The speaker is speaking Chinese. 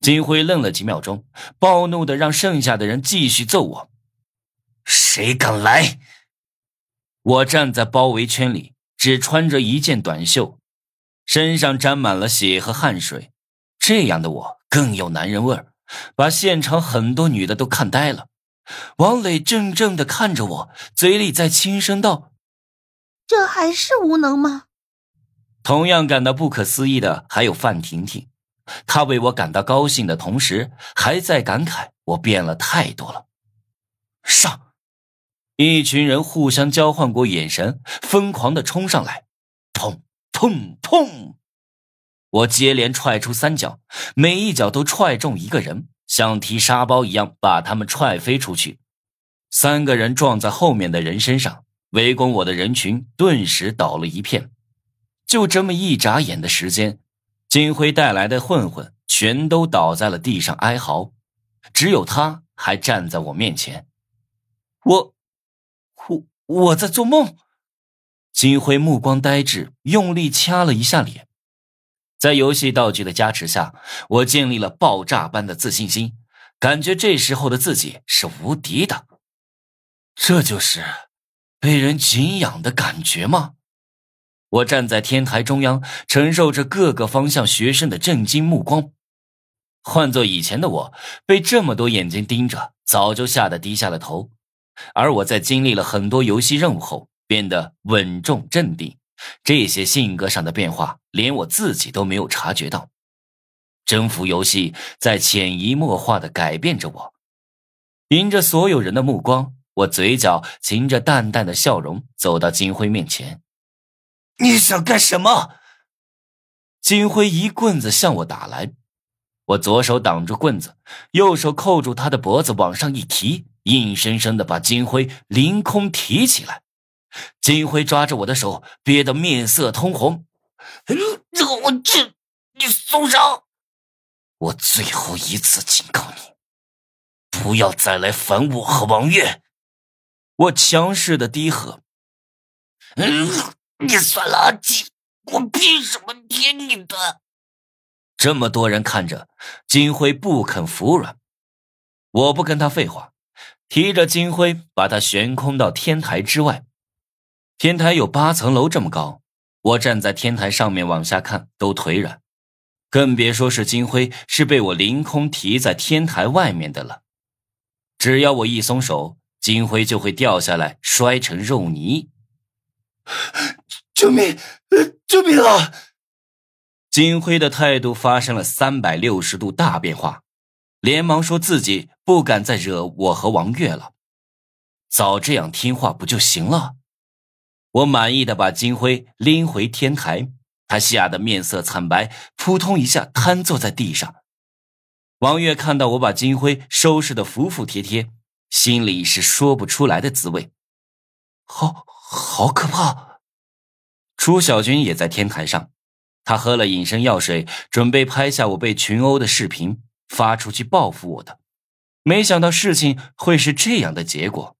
金辉愣了几秒钟，暴怒的让剩下的人继续揍我。谁敢来？我站在包围圈里，只穿着一件短袖，身上沾满了血和汗水。这样的我更有男人味儿，把现场很多女的都看呆了。王磊怔怔的看着我，嘴里在轻声道：“这还是无能吗？”同样感到不可思议的还有范婷婷，他为我感到高兴的同时，还在感慨我变了太多了。上，一群人互相交换过眼神，疯狂的冲上来，砰砰砰！我接连踹出三脚，每一脚都踹中一个人。像踢沙包一样把他们踹飞出去，三个人撞在后面的人身上，围攻我的人群顿时倒了一片。就这么一眨眼的时间，金辉带来的混混全都倒在了地上哀嚎，只有他还站在我面前。我，我我在做梦。金辉目光呆滞，用力掐了一下脸。在游戏道具的加持下，我建立了爆炸般的自信心，感觉这时候的自己是无敌的。这就是被人敬仰的感觉吗？我站在天台中央，承受着各个方向学生的震惊目光。换做以前的我，被这么多眼睛盯着，早就吓得低下了头。而我在经历了很多游戏任务后，变得稳重镇定。这些性格上的变化，连我自己都没有察觉到。征服游戏在潜移默化的改变着我。迎着所有人的目光，我嘴角噙着淡淡的笑容，走到金辉面前。你想干什么？金辉一棍子向我打来，我左手挡住棍子，右手扣住他的脖子，往上一提，硬生生的把金辉凌空提起来。金辉抓着我的手，憋得面色通红。我这，你松手！我最后一次警告你，不要再来烦我和王月。我强势的低喝：“嗯，你算垃圾，我凭什么听你的？”这么多人看着，金辉不肯服软。我不跟他废话，提着金辉，把他悬空到天台之外。天台有八层楼这么高，我站在天台上面往下看都腿软，更别说是金辉是被我凌空提在天台外面的了。只要我一松手，金辉就会掉下来摔成肉泥。救命！救命啊！金辉的态度发生了三百六十度大变化，连忙说自己不敢再惹我和王月了，早这样听话不就行了？我满意的把金辉拎回天台，他吓得面色惨白，扑通一下瘫坐在地上。王月看到我把金辉收拾的服服帖帖，心里是说不出来的滋味，好好可怕。朱小军也在天台上，他喝了隐身药水，准备拍下我被群殴的视频发出去报复我的，没想到事情会是这样的结果。